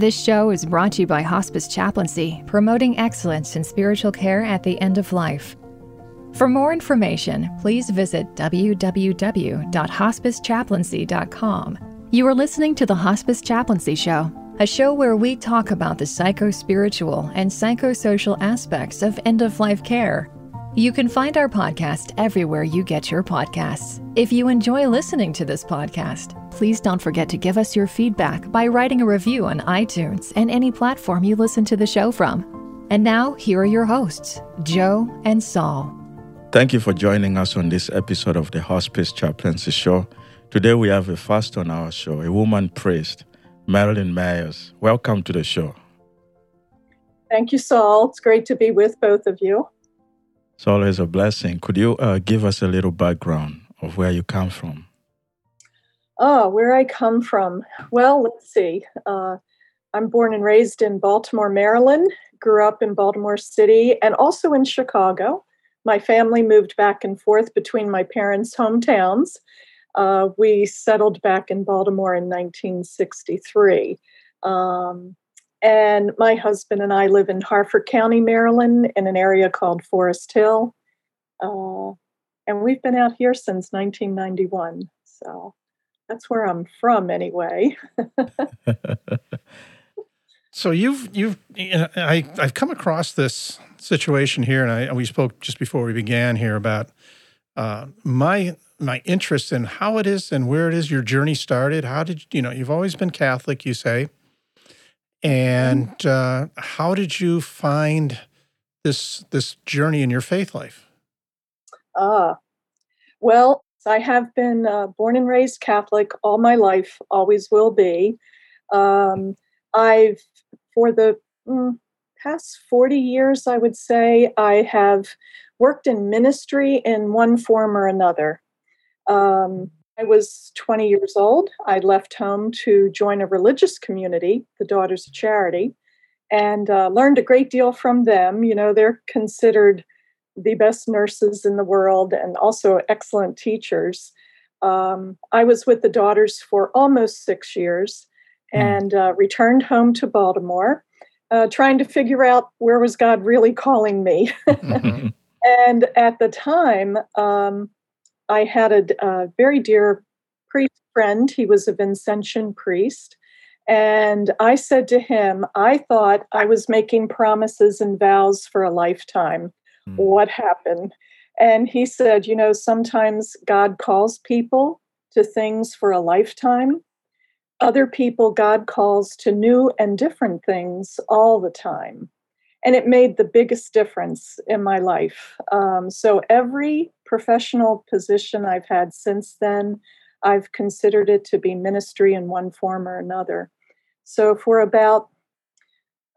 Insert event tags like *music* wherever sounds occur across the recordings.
This show is brought to you by Hospice Chaplaincy, promoting excellence in spiritual care at the end of life. For more information, please visit www.hospicechaplaincy.com. You are listening to the Hospice Chaplaincy Show, a show where we talk about the psycho spiritual and psychosocial aspects of end of life care. You can find our podcast everywhere you get your podcasts. If you enjoy listening to this podcast, please don't forget to give us your feedback by writing a review on iTunes and any platform you listen to the show from. And now, here are your hosts, Joe and Saul. Thank you for joining us on this episode of the Hospice Chaplaincy Show. Today we have a first on our show, a woman priest, Marellen Mayers. Welcome to the show. Thank you, Saul. It's great to be with both of you. It's always a blessing. Could you uh, give us a little background of where you come from? Oh, where I come from. Well, let's see. Uh, I'm born and raised in Baltimore, Maryland, grew up in Baltimore City and also in Chicago. My family moved back and forth between my parents' hometowns. Uh, we settled back in Baltimore in 1963. Um, and my husband and I live in Harford County, Maryland, in an area called Forest Hill. Uh, and we've been out here since 1991. So that's where I'm from anyway. *laughs* so you've you've I I've come across this situation here, and I we spoke just before we began here about uh, my my interest in how it is and where it is your journey started. How did you know you've always been Catholic? You say, and uh, how did you find this this journey in your faith life? Ah, well, I have been uh, born and raised Catholic all my life, always will be. Um, I've, for the mm, past 40 years, I would say, I have worked in ministry in one form or another. Um, I was 20 years old. I left home to join a religious community, the Daughters of Charity, and uh, learned a great deal from them. You know, they're considered the best nurses in the world and also excellent teachers. Um, I was with the daughters for almost six years hmm. and uh, returned home to Baltimore, uh, trying to figure out where was God really calling me. Mm-hmm. *laughs* and at the time, um, I had a, a very dear priest friend. He was a Vincentian priest. And I said to him, I thought I was making promises and vows for a lifetime mm. what happened. And he said, you know, sometimes God calls people to things for a lifetime. Other people, God calls to new and different things all the time. And it made the biggest difference in my life. Um, so every professional position I've had since then, I've considered it to be ministry in one form or another. So for about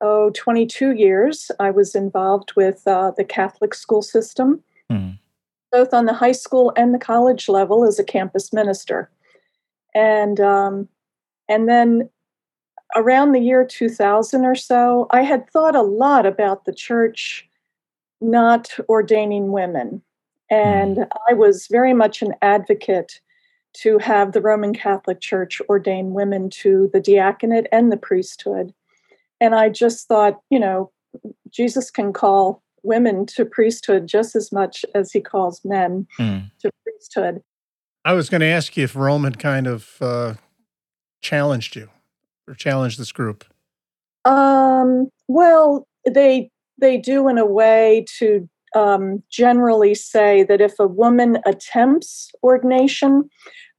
oh, 22 years, I was involved with uh, the Catholic school system, mm. both on the high school and the college level as a campus minister. And, um, and then around the year 2000 or so, I had thought a lot about the church not ordaining women. And mm. I was very much an advocate to have the Roman Catholic Church ordain women to the diaconate and the priesthood. And I just thought, you know, Jesus can call women to priesthood just as much as he calls men mm. to priesthood. I was going to ask you if Rome had kind of uh, challenged you or challenged this group. Um, well, they they do in a way to um, generally say that if a woman attempts ordination,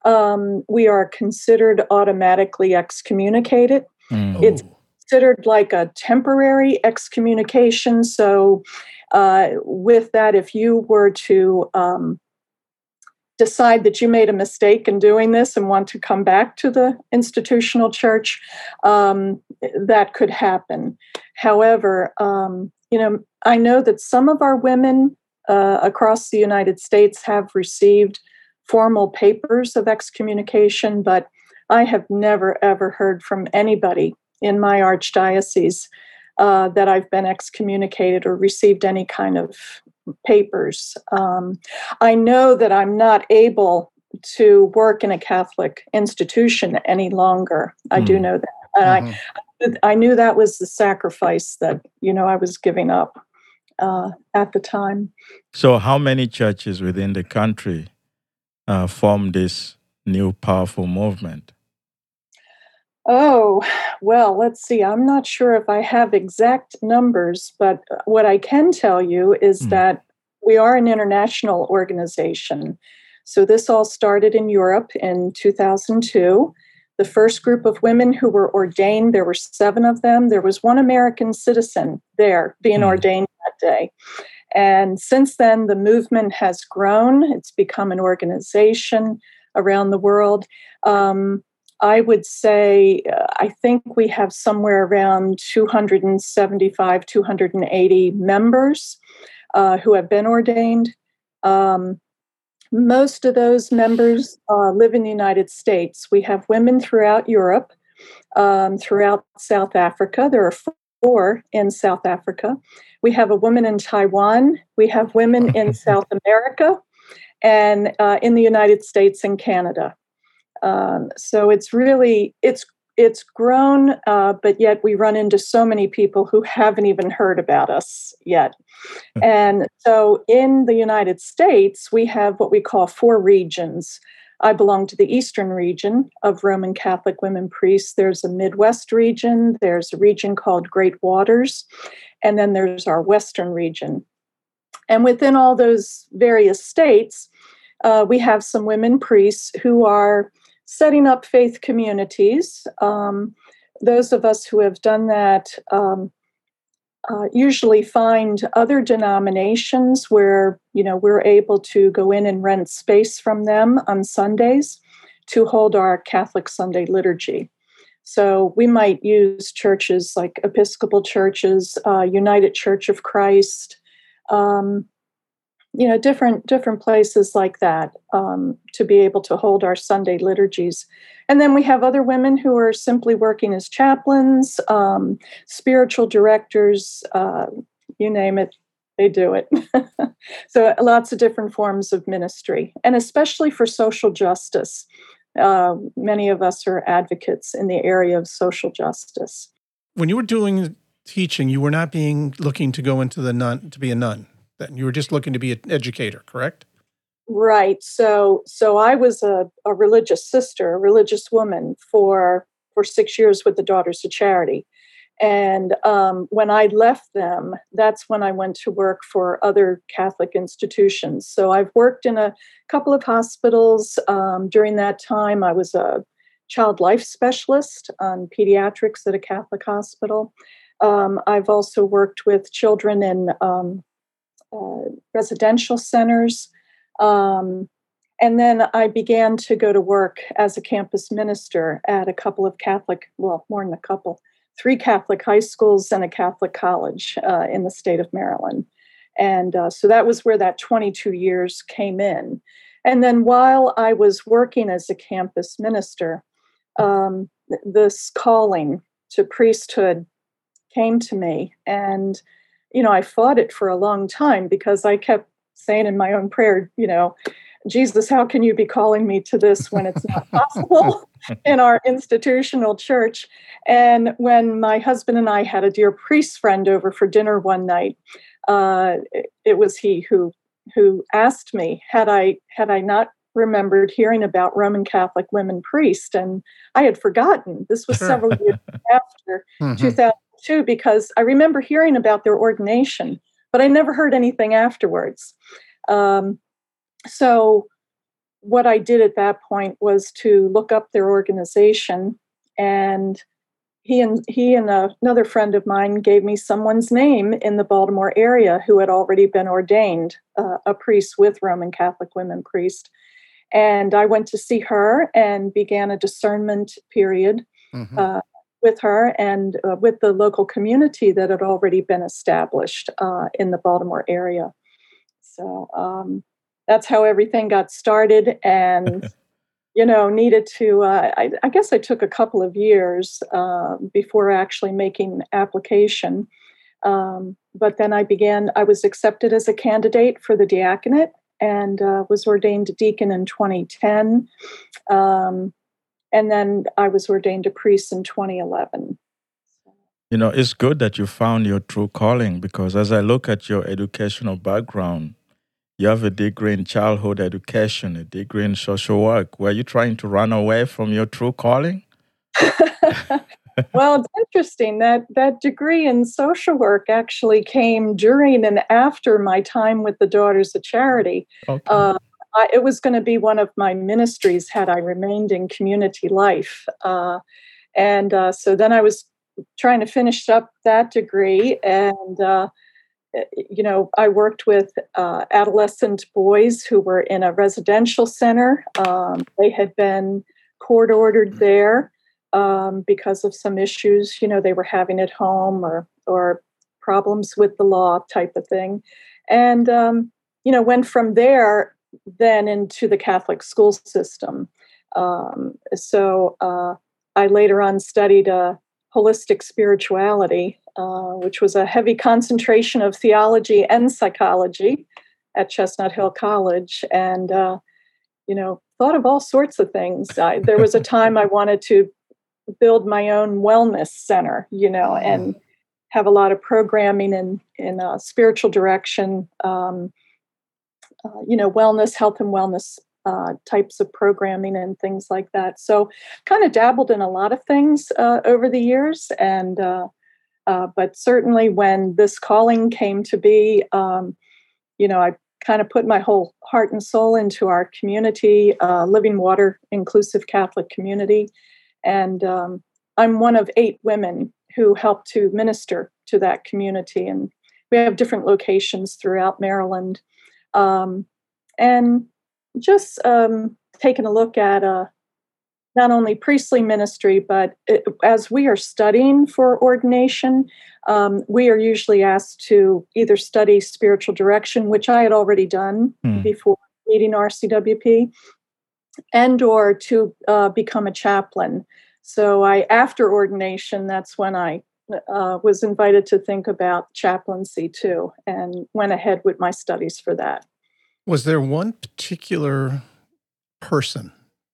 um, we are considered automatically excommunicated. Mm. It's oh considered like a temporary excommunication. So, uh, with that, if you were to um, decide that you made a mistake in doing this and want to come back to the institutional church, um, that could happen. However, um, you know, I know that some of our women uh, across the United States have received formal papers of excommunication, but I have never ever heard from anybody in my archdiocese uh, that I've been excommunicated or received any kind of papers. Um, I know that I'm not able to work in a Catholic institution any longer. I mm. do hmm. know that. Mm-hmm. I, I knew that was the sacrifice that you know I was giving up uh, at the time. So, how many churches within the country uh, form this new powerful movement? Oh, well, let's see. I'm not sure if I have exact numbers, but what I can tell you is mm. that we are an international organization. So this all started in Europe in 2002. The first group of women who were ordained, there were seven of them. There was one American citizen there being mm. ordained that day. And since then, the movement has grown. It's become an organization around the world. Um, I would say, uh, I think we have somewhere around 275, 280 members uh, who have been ordained. Um, most of those members uh, live in the United States. We have women throughout Europe, um, throughout South Africa. There are four in South Africa. We have a woman in Taiwan. We have women in *laughs* South America and uh, in the United States and Canada. Um, so it's really it's it's grown, uh, but yet we run into so many people who haven't even heard about us yet. Hmm. And so in the United States, we have what we call four regions. I belong to the Eastern region of Roman Catholic women priests. There's a Midwest region, there's a region called Great Waters, and then there's our Western region. And within all those various states, uh, we have some women priests who are setting up faith communities. Um, those of us who have done that um, uh, usually find other denominations where you know we're able to go in and rent space from them on Sundays to hold our Catholic Sunday liturgy. So we might use churches like Episcopal churches, uh, United Church of Christ, um, you know different different places like that um, to be able to hold our sunday liturgies. And then we have other women who are simply working as chaplains um, spiritual directors uh, you name it they do it. *laughs* So lots of different forms of ministry and especially for social justice. Uh, many of us are advocates in the area of social justice. When you were doing teaching you were not being looking to go into the nun to be a nun then you were just looking to be an educator correct? Right. So so i was a, a religious sister a religious woman for for six years with the daughters of charity. And um, when i left them that's when i went to work for other catholic institutions. So i've worked in a couple of hospitals um, during that time. I was a child life specialist on pediatrics at a catholic hospital. Um, i've also worked with children in um, uh, residential centers. Um, and then I began to go to work as a campus minister at a couple of Catholic, well, more than a couple, three Catholic high schools and a Catholic college uh, in the state of Maryland. And uh, so that was where that 22 years came in. And then while I was working as a campus minister, um, this calling to priesthood came to me. And you know, I fought it for a long time because I kept saying in my own prayer, you know, Jesus, how can you be calling me to this when it's not possible *laughs* in our institutional church? And when my husband and I had a dear priest friend over for dinner one night, uh, it, was he who who asked me had I had I not remembered hearing about Roman Catholic women priests, and I had forgotten. This was several years *laughs* after mm-hmm. 2000 too, because I remember hearing about their ordination, but I never heard anything afterwards. Um, so, what I did at that point was to look up their organization, and he and he and a, another friend of mine gave me someone's name in the Baltimore area who had already been ordained uh, a priest with Roman Catholic women priest. And I went to see her and began a discernment period. Mm-hmm. Uh, with her and uh, with the local community that had already been established uh, in the Baltimore area. So um, that's how everything got started, and *laughs* you know, needed to. Uh, I, I, guess I took a couple of years uh, before actually making application. Um, but then I began. I was accepted as a candidate for the diaconate and uh, was ordained deacon in 2010. Um, and then I was ordained a priest in 2011. You know, it's good that you found your true calling because as I look at your educational background, you have a degree in childhood education, a degree in social work. Were you trying to run away from your true calling? *laughs* *laughs* well, it's interesting that that degree in social work actually came during and after my time with the Daughters of Charity. Okay. Uh, I, it was going to be one of my ministries had I remained in community life. Uh, and uh, so then I was trying to finish up that degree. And, uh, you know, I worked with uh, adolescent boys who were in a residential center. Um, they had been court ordered there um, because of some issues, you know, they were having at home or, or problems with the law type of thing. And, um, you know, went from there then into the Catholic school system. Um, so uh, I later on studied uh, holistic spirituality, uh, which was a heavy concentration of theology and psychology at Chestnut Hill College, and uh, you know thought of all sorts of things. I, there was a *laughs* time I wanted to build my own wellness center, you know, and have a lot of programming in in uh, spiritual direction. Um, uh, you know, wellness, health and wellness uh, types of programming and things like that. So, kind of dabbled in a lot of things uh, over the years, and uh, uh, but certainly when this calling came to be, um, you know, I kind of put my whole heart and soul into our community, Living Water Inclusive Catholic Community, and um, I'm one of eight women who help to minister to that community, and we have different locations throughout Maryland um, and just um, taking a look at uh, not only priestly ministry, but it, as we are studying for ordination, um, we are usually asked to either study spiritual direction, which I had already done mm. before meeting RCWP, and or to uh, become a chaplain. So I, after ordination, that's when I uh, was invited to think about chaplaincy too, and went ahead with my studies for that. Was there one particular person,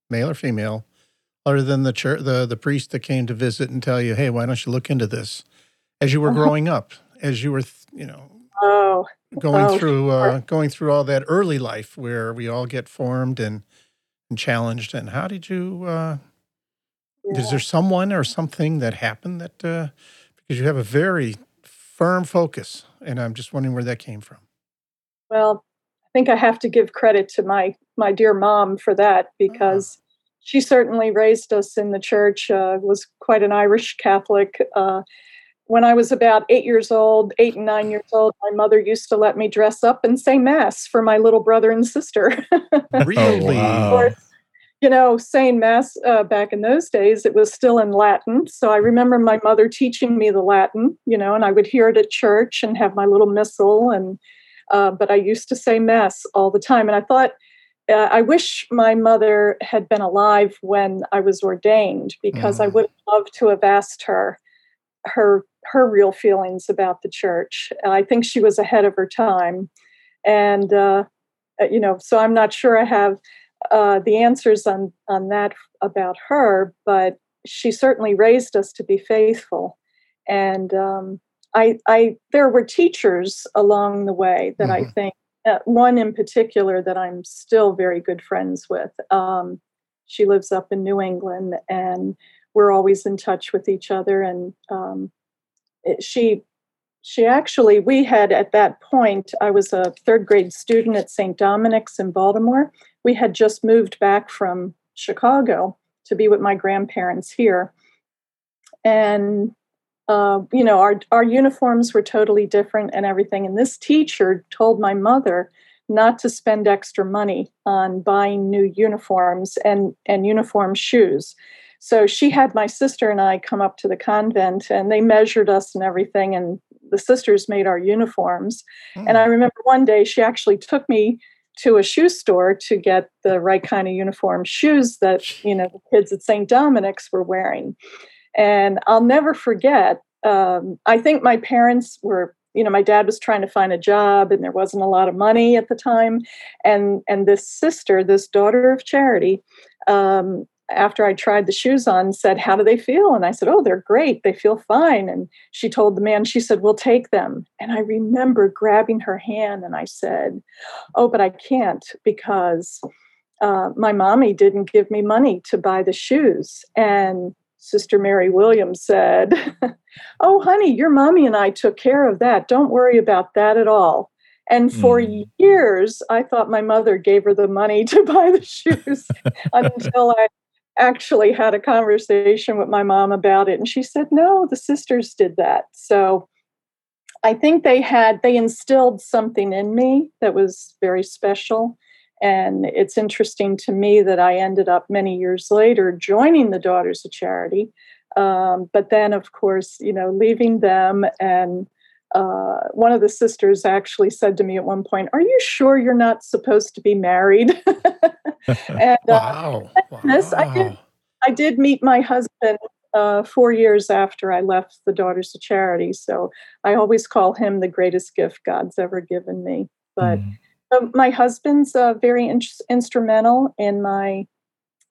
male or female, other than the church, the the priest that came to visit and tell you, "Hey, why don't you look into this?" As you were uh-huh. growing up, as you were, you know, oh, going oh, through uh, going through all that early life where we all get formed and and challenged. And how did you? Uh. Is there someone or something that happened that uh, because you have a very firm focus, and I'm just wondering where that came from. Well, I think I have to give credit to my my dear mom for that ah. because oh. she certainly raised us in the church. Uh, was quite an Irish Catholic. Uh, when I was about eight years old, eight and nine years old, my mother used to let me dress up and say mass for my little brother and sister. *laughs* really? Oh, wow you know, saying Mass uh, back in those days, it was still in Latin. So I remember my mother teaching me the Latin, you know, and I would hear it at church and have my little missal. And, uh, but I used to say Mass all the time. And I thought, uh, I wish my mother had been alive when I was ordained because mm. I would love to have asked her her her real feelings about the church. I think she was ahead of her time, and uh, uh you know, so I'm not sure I have uh, the answers on on that about her, but she certainly raised us to be faithful. And um, I, I, there were teachers along the way that mm-hmm. I think uh, one in particular that I'm still very good friends with. Um, she lives up in New England, and we're always in touch with each other. And um, it, she she actually we had at that point i was a third grade student at st dominic's in baltimore we had just moved back from chicago to be with my grandparents here and uh, you know our, our uniforms were totally different and everything and this teacher told my mother not to spend extra money on buying new uniforms and and uniform shoes so she had my sister and I come up to the convent and they measured us and everything. And the sisters made our uniforms. Mm. And I hmm. remember one day she actually took me to a shoe store to get the right kind of uniform shoes that you know the kids at St. Dominic's were wearing. And I'll never forget. Um, I think my parents were you know my dad was trying to find a job and there wasn't a lot of money at the time and and this sister this daughter of charity um, after I tried the shoes on, said, How do they feel? And I said, Oh, they're great. They feel fine. And she told the man, She said, We'll take them. And I remember grabbing her hand and I said, Oh, but I can't because uh, my mommy didn't give me money to buy the shoes. And Sister Mary Williams said, *laughs* Oh, honey, your mommy and I took care of that. Don't worry about that at all. And for mm. years, I thought my mother gave her the money *laughs* to buy the shoes *laughs* until I actually had a conversation with my mom about it. And she said, no, the sisters did that. So I think they had, they instilled something in me that was very special. And it's interesting to me that I ended up many years later joining the Daughters of Charity. Um, but then, of course, you know, leaving them and uh, one of the sisters actually said to me at one point, "Are you sure you're not supposed to be married?" *laughs* and uh, wow. wow. I did. I did meet my husband uh, four years after I left the Daughters of Charity, so I always call him the greatest gift God's ever given me. But mm. my husband's uh, very in- instrumental in my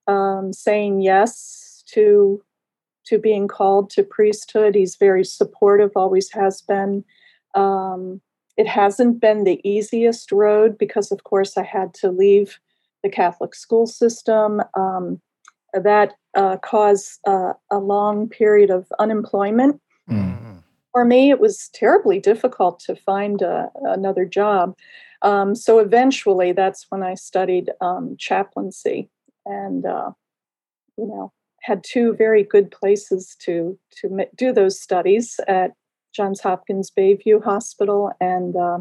um, saying yes to to being called to priesthood. He's very supportive, always has been. Um, it hasn't been the easiest road because, of course, I had to leave the Catholic school system. Um, that uh, caused uh, a long period of unemployment. Mm. For me, it was terribly difficult to find uh, another job. Um, so eventually, that's when I studied um, chaplaincy, and uh, you know, had two very good places to to do those studies at Johns Hopkins Bayview Hospital and uh,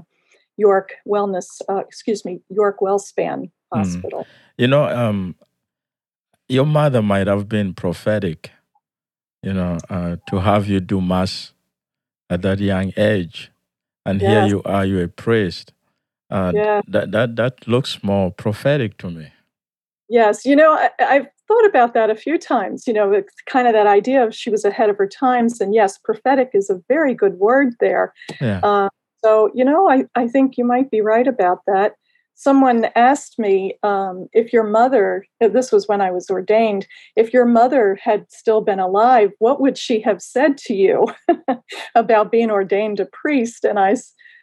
York Wellness, uh, excuse me, York WellSpan hmm. Hospital. Mm. You know, um, your mother might have been prophetic, you know, uh, to have you do mass at that young age, and yes. here you are, you're a priest. Uh, yeah. That that that looks more prophetic to me. Yes, you know, I, I've thought about that a few times. You know, it's kind of that idea of she was ahead of her times, and yes, prophetic is a very good word there. Yeah. Uh, so, you know, I, I think you might be right about that. Someone asked me um, if your mother, this was when I was ordained, if your mother had still been alive, what would she have said to you *laughs* about being ordained a priest? And I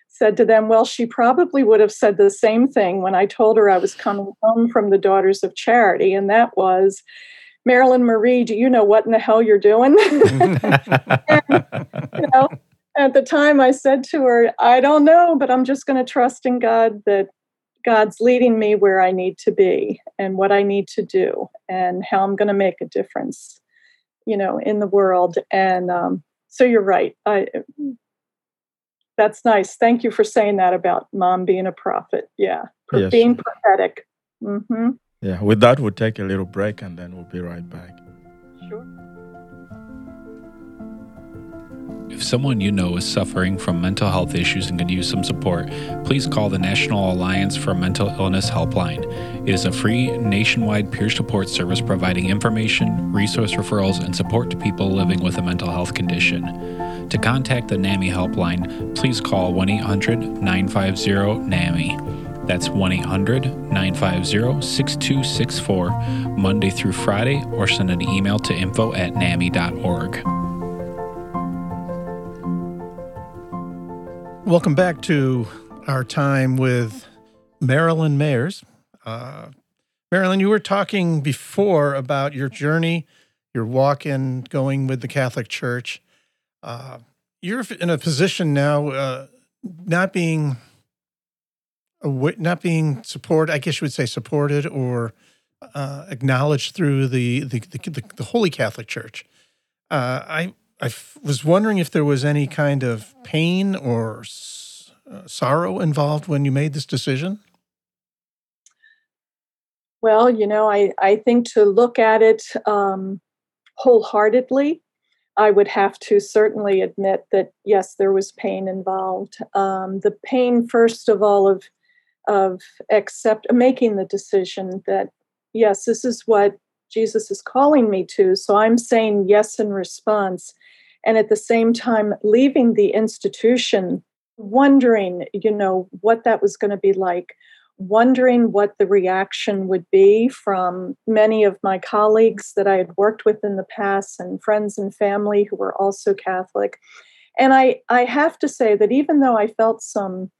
said to them, Well, she probably would have said the same thing when I told her I was coming home from the Daughters of Charity, and that was, Marellen Marie, do you know what in the hell you're doing? *laughs* and, you know, at the time I said to her, I don't know, but I'm just going to trust in God that God's leading me where I need to be and what I need to do and how I'm going to make a difference, you know, in the world. And um, so you're right. I that's nice. Thank you for saying that about mom being a prophet. Yeah, yes. being prophetic. Mm-hmm. Yeah. With that, we'll take a little break and then we'll be right back. Sure. If someone you know is suffering from mental health issues and could use some support, please call the National Alliance for Mental Illness Helpline. It is a free nationwide peer support service providing information, resource referrals, and support to people living with a mental health condition. To contact the NAMI helpline, please call 1 800 950 NAMI. That's 1 800 950 6264, Monday through Friday, or send an email to info at NAMI.org. Welcome back to our time with Marellen Mayers. Uh, Marellen, you were talking before about your journey, your walk in going with the Catholic Church. Uh, you're in a position now, uh, not being not being supported. I guess you would say supported or uh, acknowledged through the the, the the, Holy Catholic Church. Uh, I I f- was wondering if there was any kind of pain or s- uh, sorrow involved when you made this decision. Well, you know, I, I think to look at it um, wholeheartedly, I would have to certainly admit that yes, there was pain involved. Um, the pain, first of all, of of accept making the decision that yes, this is what Jesus is calling me to. So I'm saying yes in response and at the same time leaving the institution wondering you know what that was going to be like wondering what the reaction would be from many of my colleagues that I had worked with in the past and friends and family who were also Catholic. And I, I have to say that even though I felt some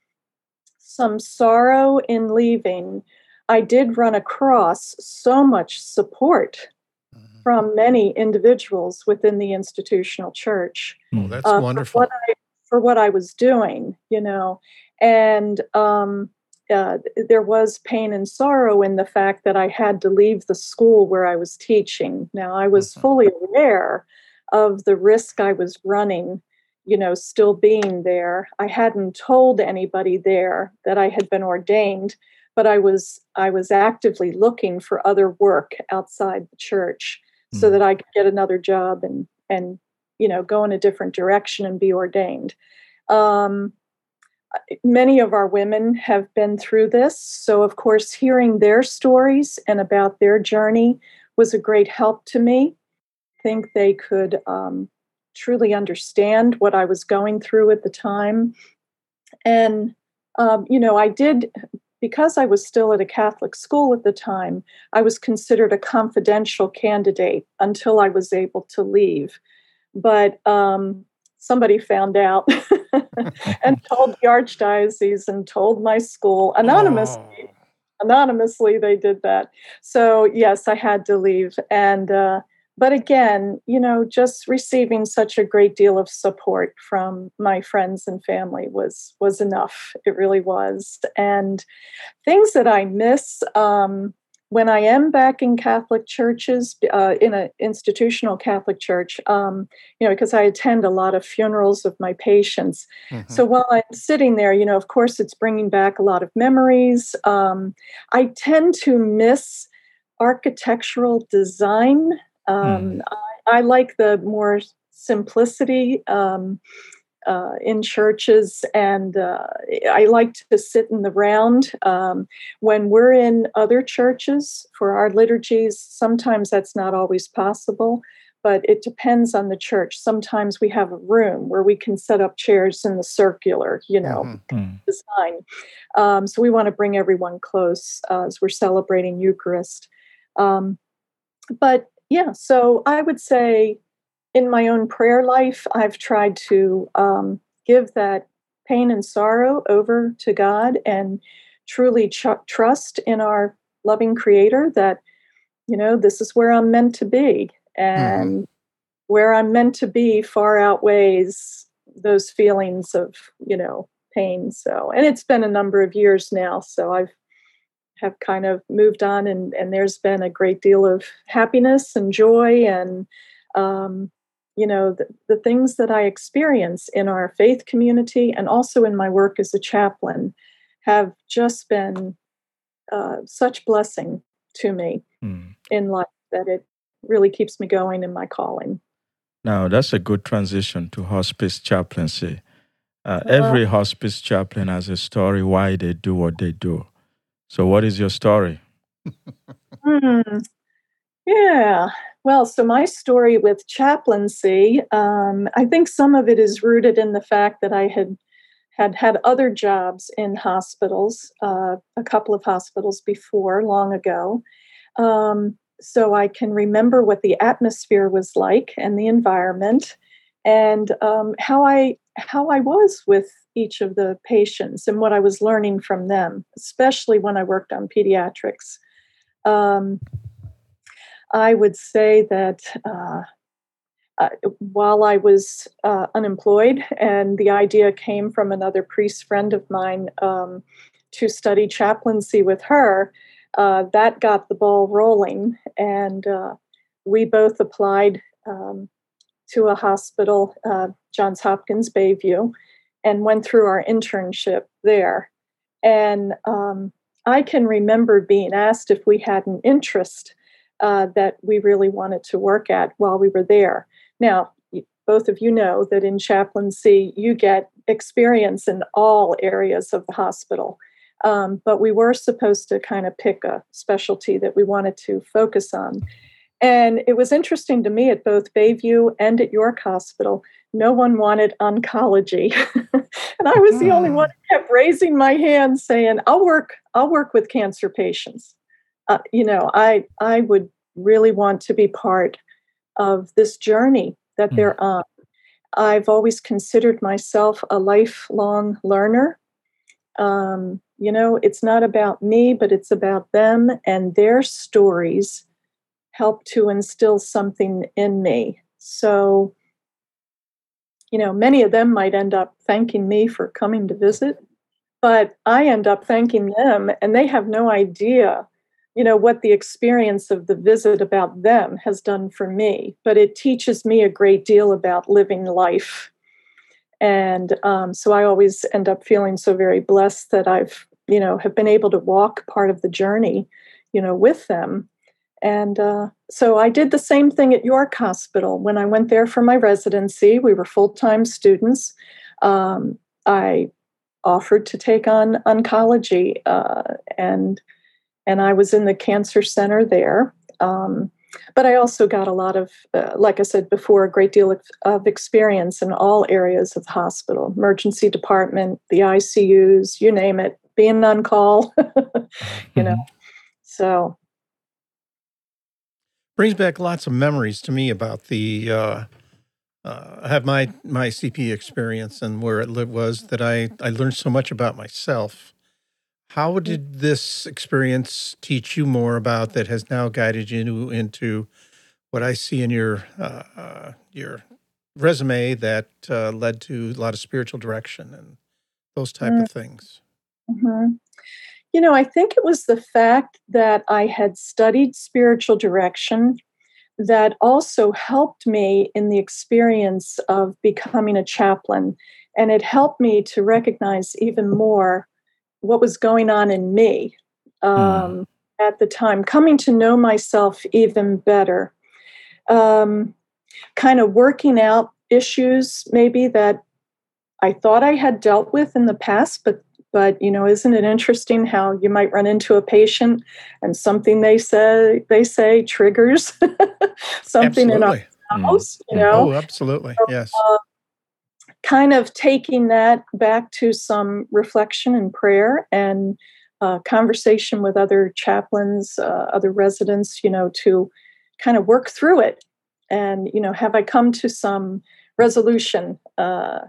some sorrow in leaving, I did run across so much support mm-hmm. from many individuals within the institutional church. Oh, that's uh, wonderful. For what, I, for what, I, was doing, you know, and um, uh, there was pain and sorrow in the fact that I had to leave the school where I was teaching. Now, I was mm-hmm. fully aware of the risk I was running, you know, still being there. I hadn't told anybody there that I had been ordained, but I was I was actively looking for other work outside the church mm-hmm. so that I could get another job and and you know go in a different direction and be ordained. Um, many of our women have been through this. So, of course, hearing their stories and about their journey was a great help to me. I think they could um, truly understand what I was going through at the time. And, um, you know, I did, because I was still at a Catholic school at the time, I was considered a confidential candidate until I was able to leave. But um, somebody found out *laughs* and told the archdiocese and told my school anonymously. Oh. Anonymously, they did that. So yes, I had to leave, and uh, but again, you know, just receiving such a great deal of support from my friends and family was was enough. It really was, and things that I miss. Um, when I am back in Catholic churches, uh, in an institutional Catholic church, um, you know, because I attend a lot of funerals of my patients. Mm-hmm. So while I'm sitting there, you know, of course, it's bringing back a lot of memories. Um, I tend to miss architectural design. Um, mm. I, I, like the more simplicity. Um, uh, in churches, and uh, I like to sit in the round. Um, when we're in other churches for our liturgies, sometimes that's not always possible, but it depends on the church. Sometimes we have a room where we can set up chairs in the circular, you know, mm-hmm. Hmm. design. Um, so we want to bring everyone close uh, as we're celebrating Eucharist. Um, but yeah, so I would say in my own prayer life, I've tried to um, give that pain and sorrow over to God and truly ch- trust in our loving Creator that, you know, this is where I'm meant to be. And mm-hmm. where I'm meant to be far outweighs those feelings of, you know, pain. So, and it's been a number of years now. So I've have kind of moved on and, and there's been a great deal of happiness and joy and um, you know the, the things that i experience in our faith community and also in my work as a chaplain have just been uh, such blessing to me mm. in life that it really keeps me going in my calling. Now that's a good transition to hospice chaplaincy. Uh, every hospice chaplain has a story why they do what they do so what is your story hmm. yeah well, so my story with chaplaincy, um, I think some of it is rooted in the fact that I had had had other jobs in hospitals, uh, a couple of hospitals before, long ago. Um, so I can remember what the atmosphere was like and the environment, and um, how I how I was with each of the patients and what I was learning from them, especially when I worked on pediatrics. Um, I would say that uh, uh, while I was uh, unemployed, and the idea came from another priest friend of mine um, to study chaplaincy with her, uh, that got the ball rolling. And uh, we both applied um, to a hospital, uh, Johns Hopkins Bayview, and went through our internship there. And um, I can remember being asked if we had an interest uh, that we really wanted to work at while we were there. Now, both of you know that in chaplaincy, you get experience in all areas of the hospital. Um, but we were supposed to kind of pick a specialty that we wanted to focus on. And it was interesting to me at both Bayview and at York Hospital, no one wanted oncology. *laughs* and I was the only one who kept raising my hand saying, I'll work, I'll work with cancer patients. Uh, you know, I I would really want to be part of this journey that mm. they're on. I've always considered myself a lifelong learner. Um, you know, it's not about me, but it's about them and their stories help to instill something in me. So, you know, many of them might end up thanking me for coming to visit, but I end up thanking them, and they have no idea, you know, what the experience of the visit about them has done for me. But it teaches me a great deal about living life. And um, so I always end up feeling so very blessed that I've, you know, have been able to walk part of the journey, you know, with them and uh, so I did the same thing at York Hospital. When I went there for my residency, we were full time students. Um, I offered to take on oncology, uh, and and I was in the cancer center there. Um, but I also got a lot of, uh, like I said before, a great deal of, of, experience in all areas of the hospital, emergency department, the ICUs, you name it, being on call, *laughs* you know. Mm-hmm. So brings back lots of memories to me about the uh, uh, I have my my CP experience and where it was that I I learned so much about myself. How mm. did this experience teach you more about that has now guided you into what I see in your uh, uh your resume that uh, led to a lot of spiritual direction and those type mm. of things? Mm-hmm. You know, I think it was the fact that I had studied spiritual direction that also helped me in the experience of becoming a chaplain. And it helped me to recognize even more what was going on in me um, mm. at the time, coming to know myself even better, um, kind of working out issues maybe that I thought I had dealt with in the past, but but you know isn't it interesting how you might run into a patient and something they say they say triggers *laughs* something absolutely. in our house mm. you know oh absolutely so, yes uh, kind of taking that back to some reflection and prayer and uh, conversation with other chaplains uh, other residents you know to kind of work through it and you know have i come to some resolution uh,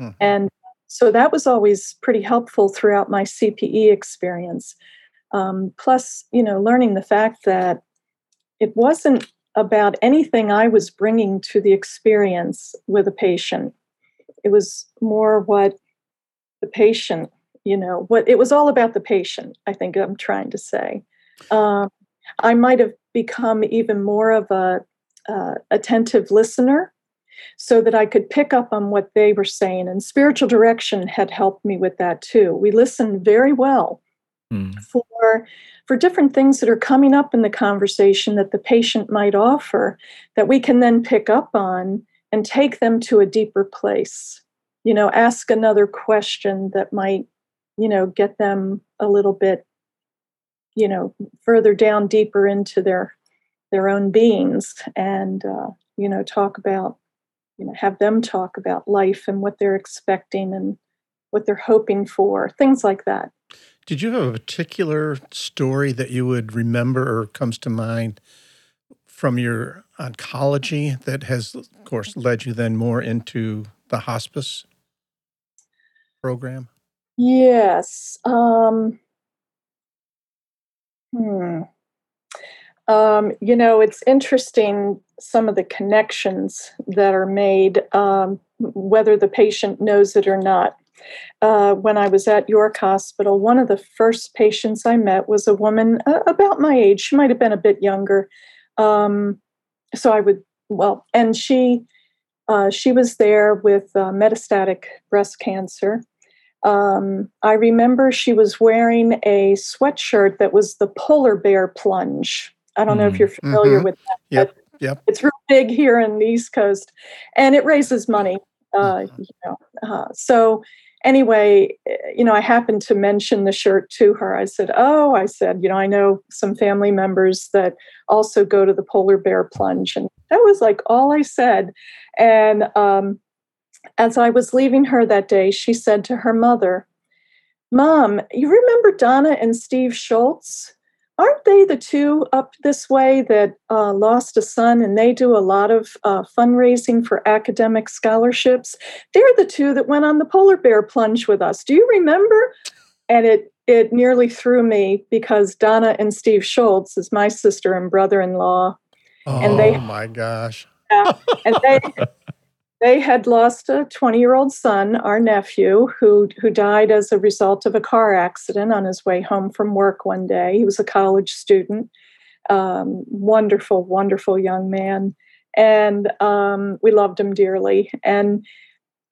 mm-hmm. and so that was always pretty helpful throughout my CPE experience. Um, plus, you know, learning the fact that it wasn't about anything I was bringing to the experience with a patient. It was more what the patient, you know, what it was all about the patient, I think I'm trying to say. Um, I might have become even more of a uh, attentive listener so that I could pick up on what they were saying. And spiritual direction had helped me with that too. We listen very well mm. for for different things that are coming up in the conversation that the patient might offer that we can then pick up on and take them to a deeper place. You know, ask another question that might, you know, get them a little bit, you know, further down deeper into their their own beings and uh, you know talk about you know have them talk about life and what they're expecting and what they're hoping for things like that. Did you have a particular story that you would remember or comes to mind from your oncology that has of course led you then more into the hospice program? Yes um hmm. Um, you know, it's interesting some of the connections that are made, um, whether the patient knows it or not. Uh, when I was at York Hospital, one of the first patients I met was a woman uh, about my age. She might have been a bit younger. Um, so I would, well, and she uh, she was there with uh, metastatic breast cancer. Um, I remember she was wearing a sweatshirt that was the polar bear plunge. I don't know if you're mm-hmm. familiar mm-hmm. with that. Yep. Yep. It's real big here in the East Coast, and it raises money. Uh, mm-hmm. you know, uh, so anyway, eh, you know, I happened to mention the shirt to her. I said, "Oh, I said, you know, I know some family members that also go to the polar bear plunge," and that was like all I said. And um, as I was leaving her that day, she said to her mother, Mom, you remember Donna and Steve Schultz? Aren't they the two up this way that uh, lost a son and they do a lot of uh, fundraising for academic scholarships? They're the two that went on the polar bear plunge with us. Do you remember? And it it nearly threw me because Donna and Steve Schultz is my sister and brother-in-law. Oh And they- my gosh. and they *laughs* they had lost a 20 year old son our nephew who who died as a result of a car accident on his way home from work one day. He was a college student. Um, wonderful wonderful young man. And um, we loved him dearly. And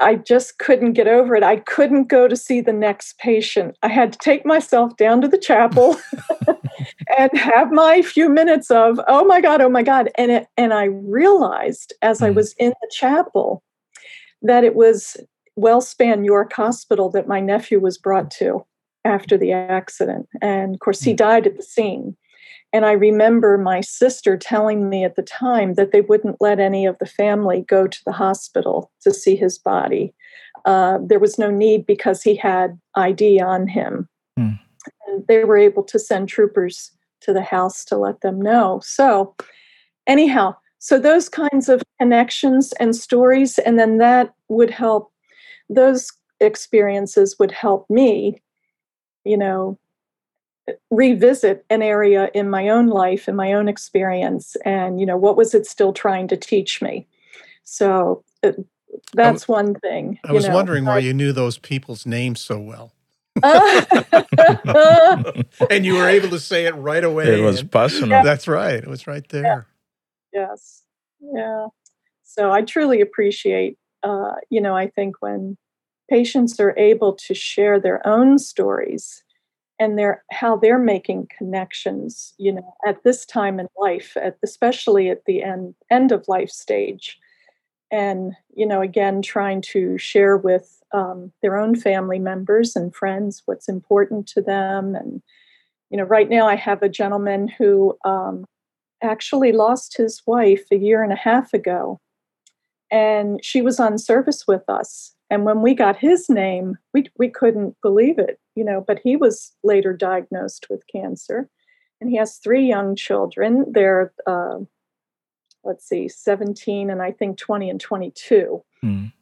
i just couldn't get over it. I couldn't go to see the next patient. I had to take myself down to the chapel *laughs* and have my few minutes of oh my god oh my god and it, and i realized as i Mm. was in the chapel that it was wellspan york hospital that my nephew was brought to after the accident and of course he died at the scene and i remember my sister telling me at the time that they wouldn't let any of the family go to the hospital to see his body uh, there was no need because he had id on him Hmm. And they were able to send troopers to the house to let them know. So, anyhow, so those kinds of connections and stories, and then that would help, those experiences would help me, you know, revisit an area in my own life, in my own experience, and, you know, what was it still trying to teach me? So, uh, that's one thing. I was know. wondering why you knew those people's names so well. *laughs* And you were able to say it right away. It was and- personal. That's right. It was right there. yes yeah so i truly appreciate uh, you know i think when patients are able to share their own stories and their how they're making connections you know at this time in life at especially at the end end of life stage and you know again trying to share with um, their own family members and friends what's important to them and you know right now i have a gentleman who um, actually lost his wife a year and a half ago and she was on service with us and when we got his name we, we couldn't believe it you know but he was later diagnosed with cancer and he has three young children. They're uh, let's see 17 and i think 20 and 22 Mm.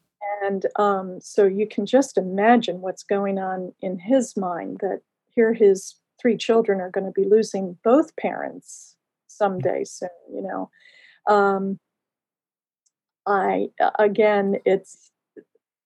and um, so you can just imagine what's going on in his mind that here his three children are going to be losing both parents someday soon, you know. Um, I again, it's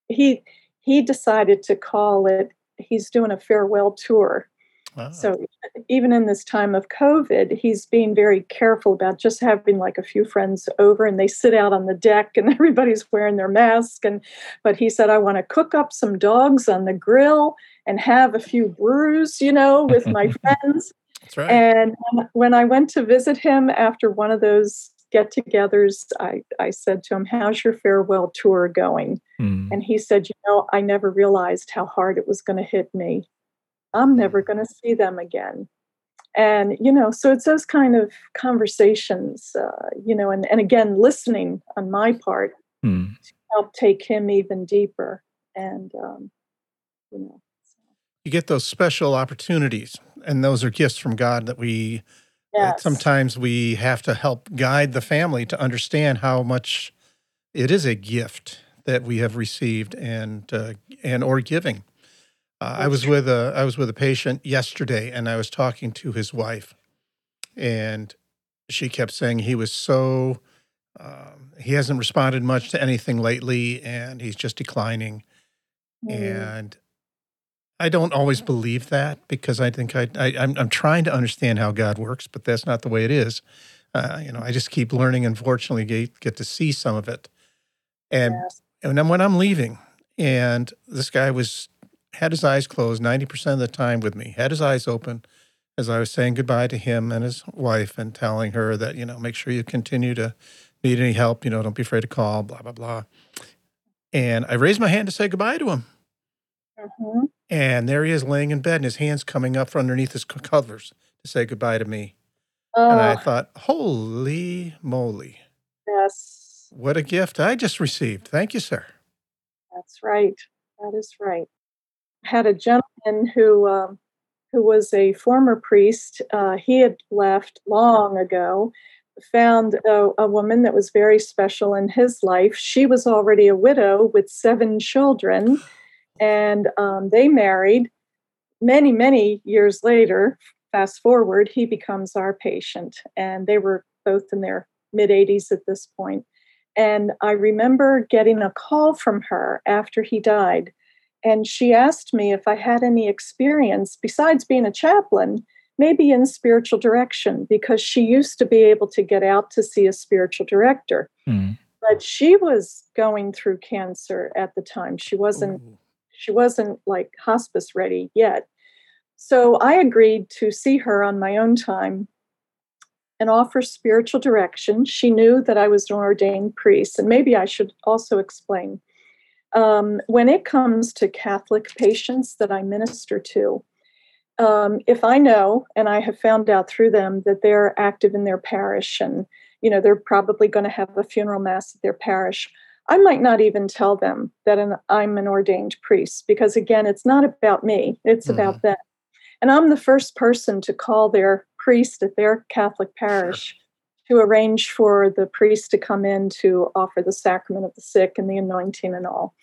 he he decided to call it. He's doing a farewell tour Wow. so even in this time of COVID, he's being very careful about just having like a few friends over and they sit out on the deck and *laughs* everybody's wearing their mask. And but he said, I want to cook up some dogs on the grill and have a few brews, you know, with my *laughs* friends. That's right. And when- I went to visit him after one of those get-togethers, I, I said to him, How's your farewell tour going? Mm. And he said, You know, I never realized how hard it was going to hit me. I'm never going to see them again. And, you know, so it's those kind of conversations, uh, you know, and, and again, listening on my part Mm. help take him even deeper. And, um, you know, you get those special opportunities, and those are gifts from God that we yes. sometimes we have to help guide the family to understand how much it is a gift that we have received and uh, and or giving. Uh, I was with a I was with a patient yesterday, and I was talking to his wife, and she kept saying he was so um, he hasn't responded much to anything lately, and he's just declining. Mm, And I don't always believe that because I think I, I I'm, I'm trying to understand how God works, but that's not the way it is. Uh, you know, I just keep learning. Unfortunately, get get to see some of it, and yes. and then when I'm leaving, and this guy was had his eyes closed ninety percent of the time with me, had his eyes open as I was saying goodbye to him and his wife, and telling her that you know make sure you continue to need any help. You know, don't be afraid to call. Blah blah blah. And I raised my hand to say goodbye to him. Mhm. And there he is laying in bed and his hands coming up from underneath his covers to say goodbye to me. Oh. And I Oh, thought, holy moly, yes. what a gift I just received. Thank you, sir. That's right. That is right. Had a gentleman who um, who was a former priest. Uh, he had left long ago. Found a, a woman that was very special in his life. She was already a widow with seven children, and um, they married. Many, many years later, fast forward, he becomes our patient, and they were both in their mid 80s at this point. And I remember getting a call from her after he died. And she asked me if I had any experience besides being a chaplain, maybe in spiritual direction, because she used to be able to get out to see a spiritual director. Mm. But she was going through cancer at the time. She wasn't Ooh. she wasn't like hospice ready yet. So I agreed to see her on my own time and offer spiritual direction. She knew that I was an ordained priest, and maybe I should also explain. Um, when it comes to Catholic patients that I minister to, um, if I know and I have found out through them that they're active in their parish and you know they're probably going to have a funeral mass at their parish, I might not even tell them that an, I'm an ordained priest because again, it's not about me; it's mm-hmm. about them. And I'm the first person to call their priest at their Catholic parish. To arrange for the priest to come in to offer the sacrament of the sick and the anointing and all.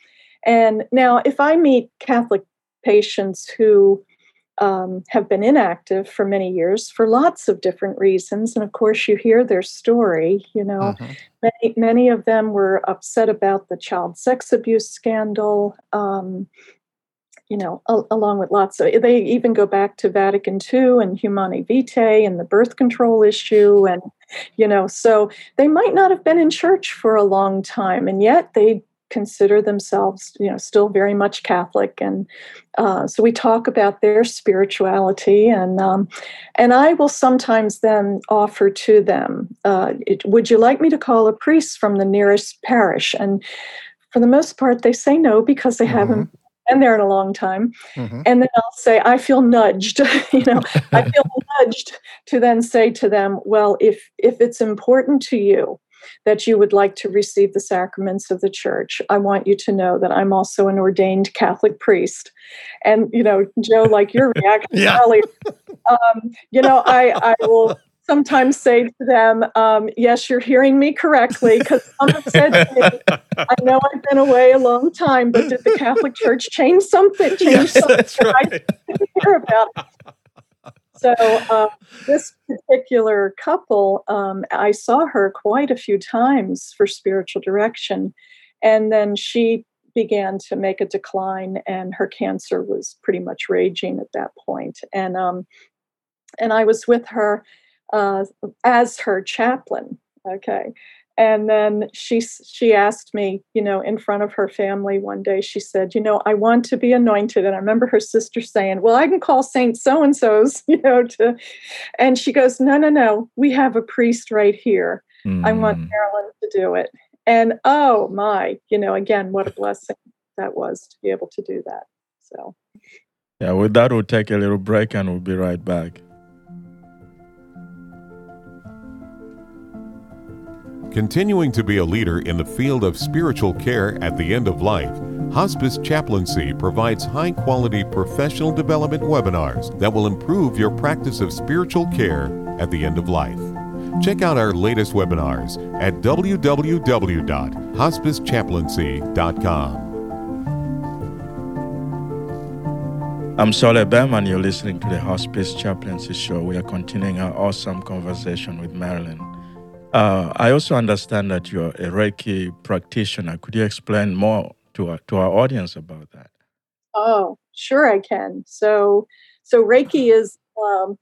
And now, if I meet Catholic patients who um, have been inactive for many years for lots of different reasons. And of course, you hear their story. You know, mm-hmm. many, many of them were upset about the child sex abuse scandal. Um, you know, a- along with lots of, they even go back to Vatican II and Humanae Vitae and the birth control issue. And, you know, so they might not have been in church for a long time, and yet they consider themselves, you know, still very much Catholic. And uh, so we talk about their spirituality, and um, and I will sometimes then offer to them, uh, it, "Would you like me to call a priest from the nearest parish?" And for the most part, they say no because they mm-hmm. haven't been there in a long time. Mm-hmm. And then I'll say, I feel nudged, *laughs* you know, *laughs* I feel nudged to then say to them, well, if if it's important to you that you would like to receive the sacraments of the church, I want you to know that I'm also an ordained Catholic priest. And you know, Joe, like your *laughs* reaction, yeah. um, you know, I I will sometimes say to them, um, "Yes, you're hearing me correctly," because some have said to me, "I know I've been away a long time, but did the Catholic Church change something? Change yes, something?" Right. I didn't hear about it. So uh, this particular couple, um, I saw her quite a few times for spiritual direction, and then she began to make a decline, and her cancer was pretty much raging at that point. And um, and I was with her uh, as her chaplain. Okay. And then she she asked me, you know, in front of her family one day, she said, you know, I want to be anointed. And I remember her sister saying, well, I can call Saint so and so's, *laughs* you know, to. And she goes, no, no, no, we have a priest right here. Mm. I want hmm. Marellen to do it. And oh my, you know, again, what a blessing that was to be able to do that. So. Yeah, with that, we'll take a little break and we'll be right back. Continuing to be a leader in the field of spiritual care at the end of life, Hospice Chaplaincy provides high quality professional development webinars that will improve your practice of spiritual care at the end of life. Check out our latest webinars at www.hospicechaplaincy.com. I'm Soleh Bem, and you're listening to the Hospice Chaplaincy Show. We are continuing our awesome conversation with Marellen. Uh, I also understand that you're a Reiki practitioner. Could you explain more to our, to our audience about that? Oh, sure, I can. So, so Reiki is um,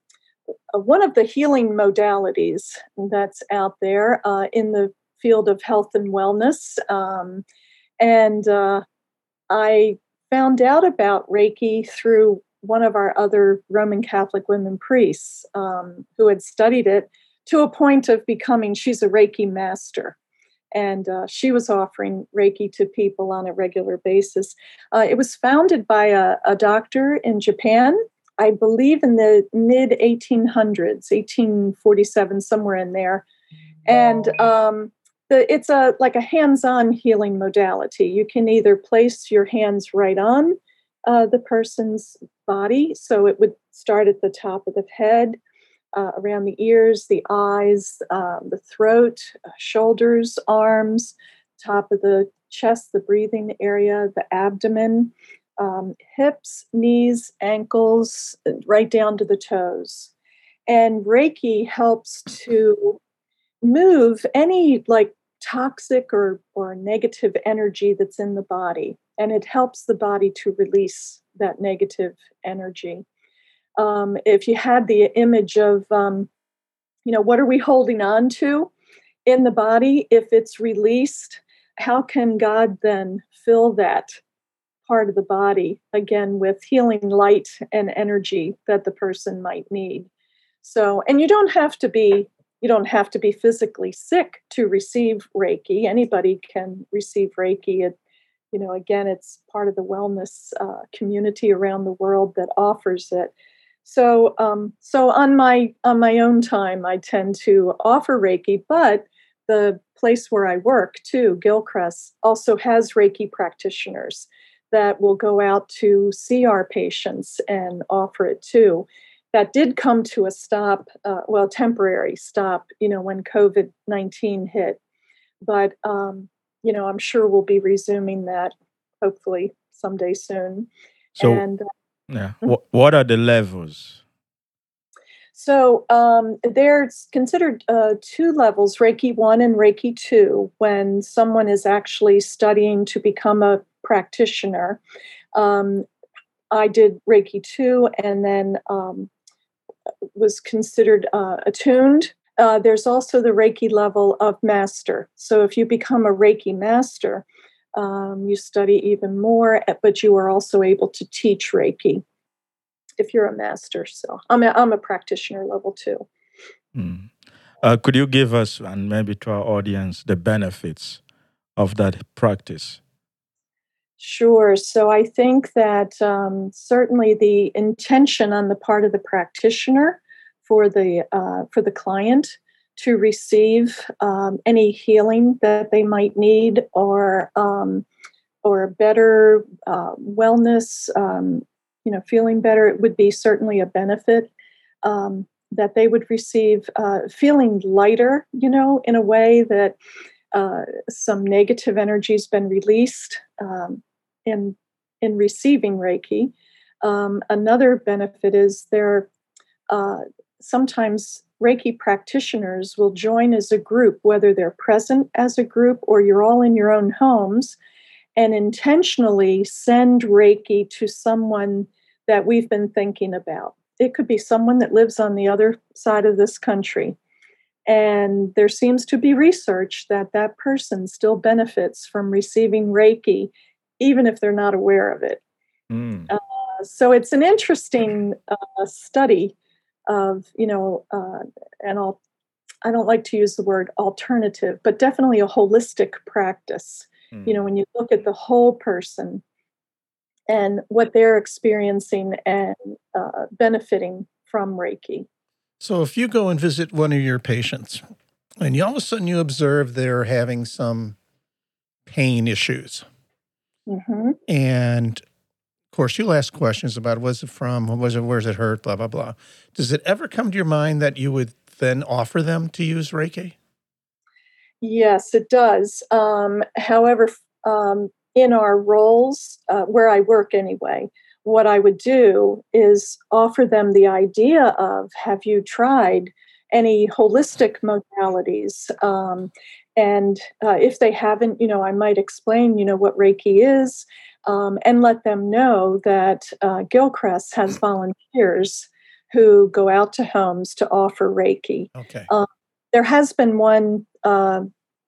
one of the healing modalities that's out there uh, in the field of health and wellness. Um, and uh, I found out about Reiki through one of our other Roman Catholic women priests um, who had studied it to a point of becoming, she's a Reiki master. And uh, she was offering Reiki to people on a regular basis. Uh, it was founded by a, a doctor in Japan, I believe in the mid 1800s, 1847, somewhere in there. And um, the, it's a like a hands-on healing modality. You can either place your hands right on uh, the person's body, so it would start at the top of the head, uh, around the ears, the eyes, um, the throat, uh, shoulders, arms, top of the chest, the breathing area, the abdomen, um, hips, knees, ankles, right down to the toes. And Reiki helps to move any like toxic or, or negative energy that's in the body. And it helps the body to release that negative energy. Um, if you had the image of, um, you know, what are we holding on to in the body? If it's released, how can God then fill that part of the body again with healing light and energy that the person might need? So, and you don't have to be you don't have to be physically sick to receive Reiki. Anybody can receive Reiki. It, you know, again, it's part of the wellness uh, community around the world that offers it. So, um, so on my on my own time, I tend to offer Reiki, but the place where I work too, Gilchrist, also has Reiki practitioners that will go out to see our patients and offer it too that did come to a stop, uh, well, temporary stop, you know, when COVID 19 hit. But, um, you know, I'm sure we'll be resuming that hopefully someday soon. So, and, uh, yeah, what, what are the levels? So um, there's considered uh, two levels, Reiki 1 and Reiki 2, when someone is actually studying to become a practitioner. Um, I did Reiki 2, and then um, was considered uh, attuned. Uh, there's also the Reiki level of master. So if you become a Reiki master, um, you study even more, eh, but you are also able to teach Reiki if you're a master. So I'm a, I'm a practitioner level two. Mm. Uh, could you give us, and maybe to our audience, the benefits of that practice? Sure. So I think that um, certainly the intention on the part of the practitioner for the uh, for the client to receive um, any healing that they might need or um, or better uh, wellness, um, you know, feeling better, it would be certainly a benefit um, that they would receive. Uh, feeling lighter, you know, in a way that uh, some negative energy has been released um, in in receiving Reiki. Um, another benefit is there uh, sometimes Reiki practitioners will join as a group, whether they're present as a group or you're all in your own homes, and intentionally send Reiki to someone that we've been thinking about. It could be someone that lives on the other side of this country. And there seems to be research that that person still benefits from receiving Reiki even if they're not aware of it. Mm. Uh, so it's an interesting uh, study of, you know, uh, and I'll, I don't like to use the word alternative, but definitely a holistic practice. Mm. You know, when you look at the whole person and what they're experiencing and uh, benefiting from Reiki. So if you go and visit one of your patients and you all of a sudden you observe they're having some pain issues, Mm-hmm. And course, you'll ask questions about what's it from, was it, where's it hurt, blah blah blah. Does it ever come to your mind that you would then offer them to use Reiki? Yes, it does. Um, however, um, in our roles, uh, where I work anyway, what I would do is offer them the idea of have you tried any holistic modalities? Um, and uh, if they haven't, you know, I might explain, you know, what Reiki is um, and let them know that uh, Gilchrist has volunteers who go out to homes to offer Reiki. Okay. Um, there has been one uh,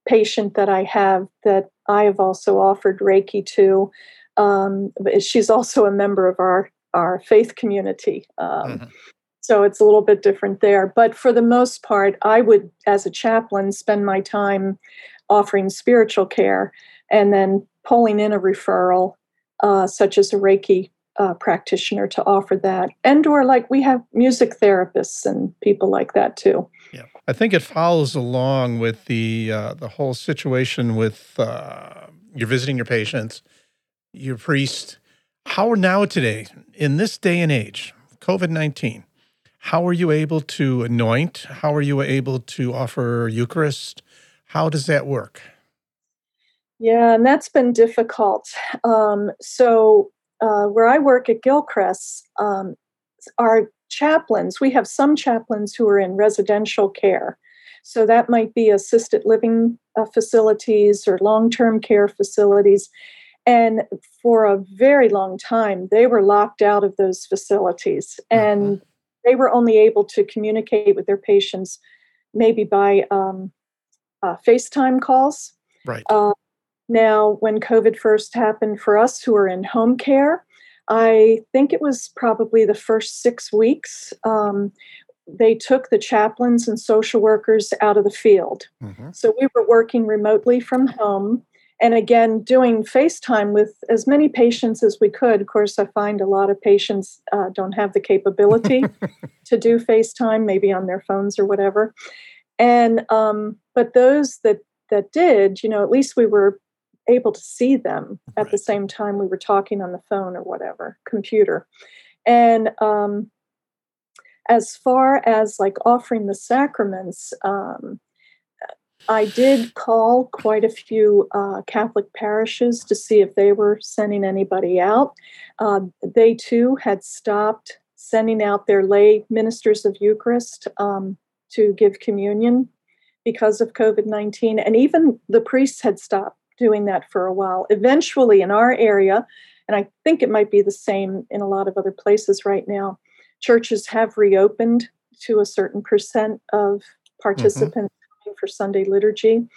patient that I have that I have also offered Reiki to. Um, she's also a member of our our faith community. Um, mm-hmm. So it's a little bit different there. But for the most part, I would, as a chaplain, spend my time offering spiritual care and then pulling in a referral, uh, such as a Reiki uh, practitioner to offer that. And or like we have music therapists and people like that too. Yeah. I think it follows along with the uh, the whole situation with uh, you're visiting your patients your priest. How now today in this day and age covid-19 how are you able to anoint? How are you able to offer eucharist? How does that work yeah and that's been difficult um, so uh, where I work at Gilchrist, um, our chaplains, we have some chaplains who are in residential care. So that might be assisted living uh, facilities or long term care facilities. And for a very long time, they were locked out of those facilities and mm-hmm. they were only able to communicate with their patients maybe by um, uh, FaceTime calls. Right. Uh, now, when COVID first happened for us who are in home care, I think it was probably the first six weeks. Um, they took the chaplains and social workers out of the field. Mm-hmm. So we were working remotely from home and again doing FaceTime with as many patients as we could. Of course, I find a lot of patients uh, don't have the capability *laughs* to do FaceTime, maybe on their phones or whatever. And um, but those that that did, you know, at least we were able to see them at the same time we were talking on the phone or whatever computer. And um, as far as like offering the sacraments um, i did call quite a few uh, catholic parishes to see if they were sending anybody out. Uh, they too had stopped sending out their lay ministers of eucharist um, to give communion because of covid-19 and even the priests had stopped doing that for a while. Eventually, in our area, and I think it might be the same in a lot of other places right now, churches have reopened to a certain percent of participants mm-hmm. for Sunday liturgy.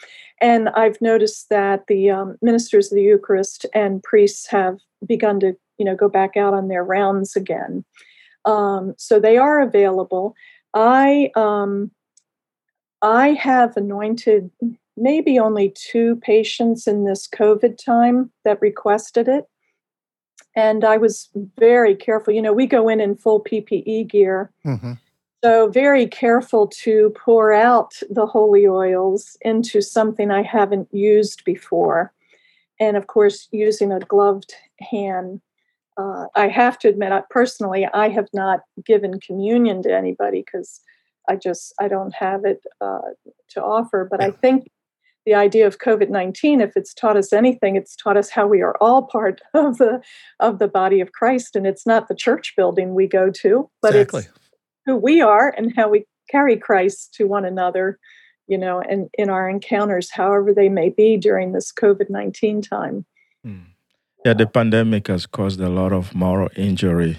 And I've noticed that the um, ministers of the Eucharist and priests have begun to, you know, go back out on their rounds again. Um, so they are available. I um, I have anointed maybe only two patients in this COVID time that requested it. And I was very careful. You know, we go in in full PPE gear. Mm-hmm. So, very careful to pour out the holy oils into something I haven't used before. And of course, using a gloved hand. Uh, I have to admit, I, personally, I have not given communion to anybody because I just I don't have it uh, to offer. But I think the idea of COVID-19, if it's taught us anything, it's taught us how we are all part *laughs* of the of the body of Christ. And it's not the church building we go to, but exactly. it's who we are and how we carry Christ to one another, you know, and in our encounters, however they may be during this COVID-19 time. Hmm. Yeah, the pandemic has caused a lot of moral injury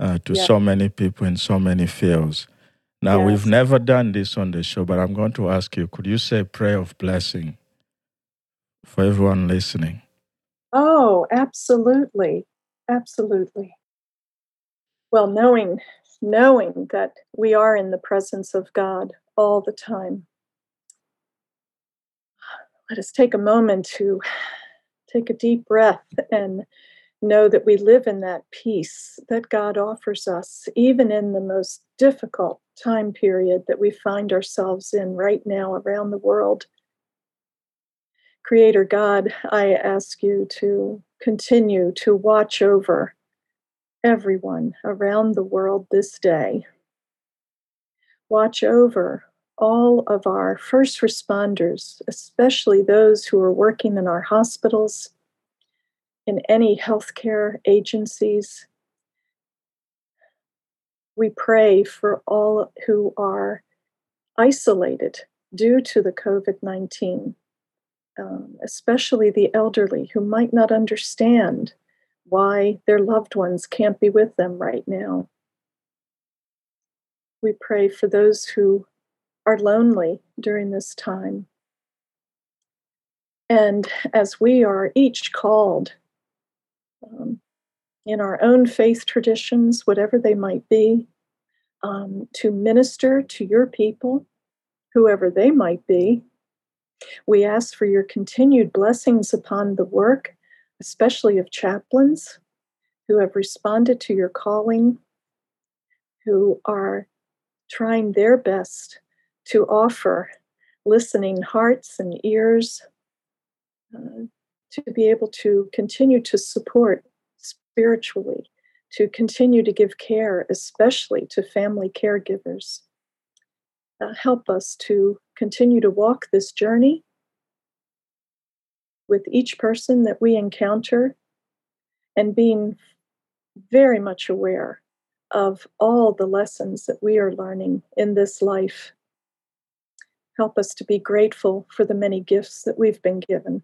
uh, to yeah. so many people in so many fields. Now, yes. we've never done this on the show, but I'm going to ask you could you say a prayer of blessing for everyone listening? Oh, absolutely. Absolutely. Well, knowing knowing that we are in the presence of God all the time. Let us take a moment to take a deep breath and know that we live in that peace that God offers us, even in the most difficult time period that we find ourselves in right now around the world. Creator God, I ask you to continue to watch over everyone around the world this day. Watch over all of our first responders, especially those who are working in our hospitals, in any healthcare agencies, we pray for all who are isolated due to the COVID 19, um, especially the elderly who might not understand why their loved ones can't be with them right now. We pray for those who are lonely during this time. And as we are each called um, in our own faith traditions, whatever they might be, um, to minister to your people, whoever they might be. We ask for your continued blessings upon the work, especially of chaplains, who have responded to your calling, who are trying their best to offer listening hearts and ears uh, to be able to continue to support spiritually, to continue to give care, especially to family caregivers. Uh, help us to continue to walk this journey with each person that we encounter and being very much aware of all the lessons that we are learning in this life. Help us to be grateful for the many gifts that we've been given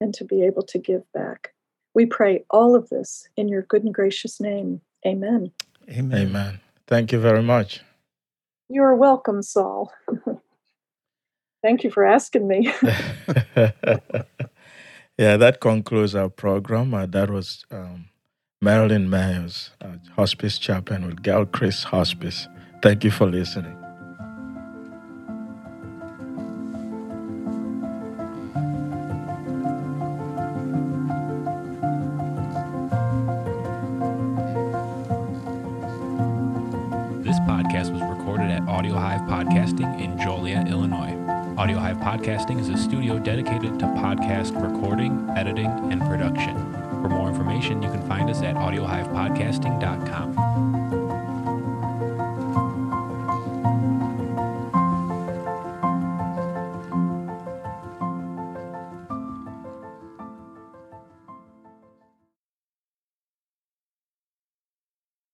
and to be able to give back. We pray all of this in your good and gracious name. Amen. Amen. Amen. Thank you very much. You're welcome, Saul. *laughs* Thank you for asking me. *laughs* yeah, that concludes our program. Uh, that was um, Marellen Mayers, uh, hospice chaplain with Gilchrist Hospice. Thank you for listening.